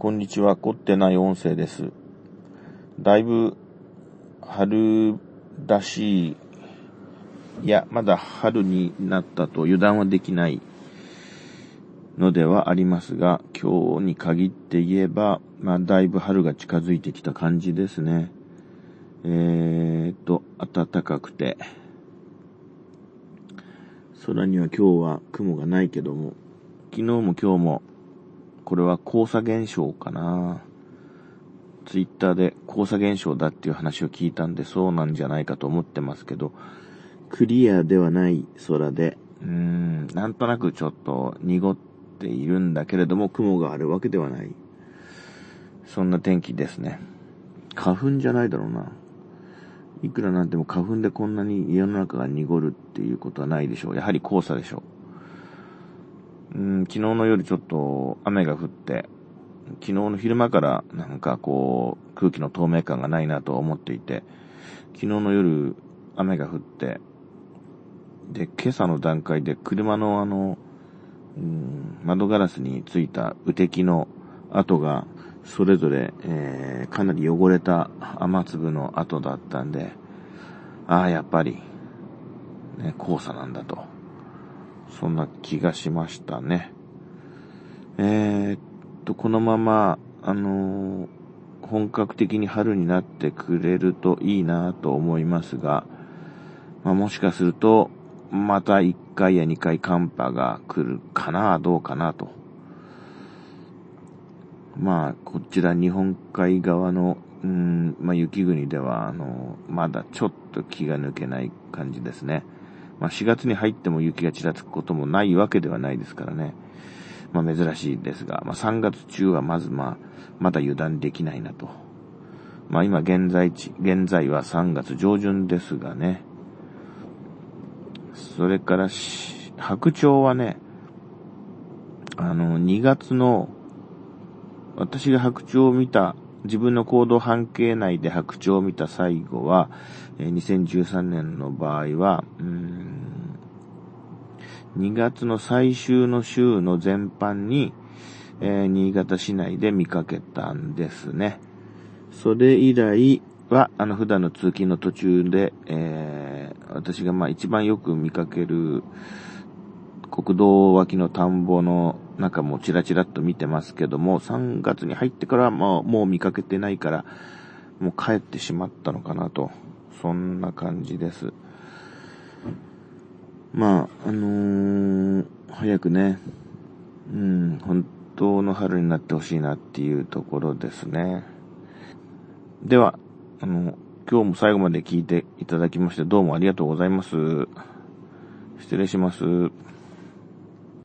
こんにちは、凝ってない音声です。だいぶ春らしい、いや、まだ春になったと油断はできないのではありますが、今日に限って言えば、まあ、だいぶ春が近づいてきた感じですね。えーっと、暖かくて、空には今日は雲がないけども、昨日も今日も、これは黄砂現象かな。ツイッターで黄砂現象だっていう話を聞いたんで、そうなんじゃないかと思ってますけど、クリアではない空で、うーん、なんとなくちょっと濁っているんだけれども、雲があるわけではない。そんな天気ですね。花粉じゃないだろうな。いくらなんでも花粉でこんなに世の中が濁るっていうことはないでしょう。やはり黄砂でしょう。うん、昨日の夜ちょっと雨が降って、昨日の昼間からなんかこう空気の透明感がないなと思っていて、昨日の夜雨が降って、で、今朝の段階で車のあの、うん、窓ガラスについた雨滴の跡がそれぞれ、えーかなり汚れた雨粒の跡だったんで、ああ、やっぱり、ね、黄砂なんだと。そんな気がしましたね。えー、っと、このまま、あのー本格的に春になってくれるといいなと思いますが、まあ、もしかすると、また1回や2回寒波が来るかな、どうかなと。まあ、こちら日本海側の、うん、まあ、雪国では、あの、まだちょっと気が抜けない感じですね。まあ、4月に入っても雪がちらつくこともないわけではないですからね。まあ、珍しいですが、まあ、3月中はまず、まあ、まだ油断できないなと。まあ、今現在地、現在は3月上旬ですがね。それからし、白鳥はね、あの、2月の、私が白鳥を見た、自分の行動半径内で白鳥を見た最後は、2013年の場合は、2月の最終の週の前半に、えー新潟市内で見かけたんですね。それ以来は、あの、普段の通勤の途中で、えー私がまあ一番よく見かける国道脇の田んぼの中もチラチラっと見てますけども、3月に入ってからはもうもう見かけてないから、もう帰ってしまったのかなと。そんな感じです。まあ、あのー早くね、うん、本当の春になってほしいなっていうところですね。では、あの、今日も最後まで聞いていただきましてどうもありがとうございます。失礼します。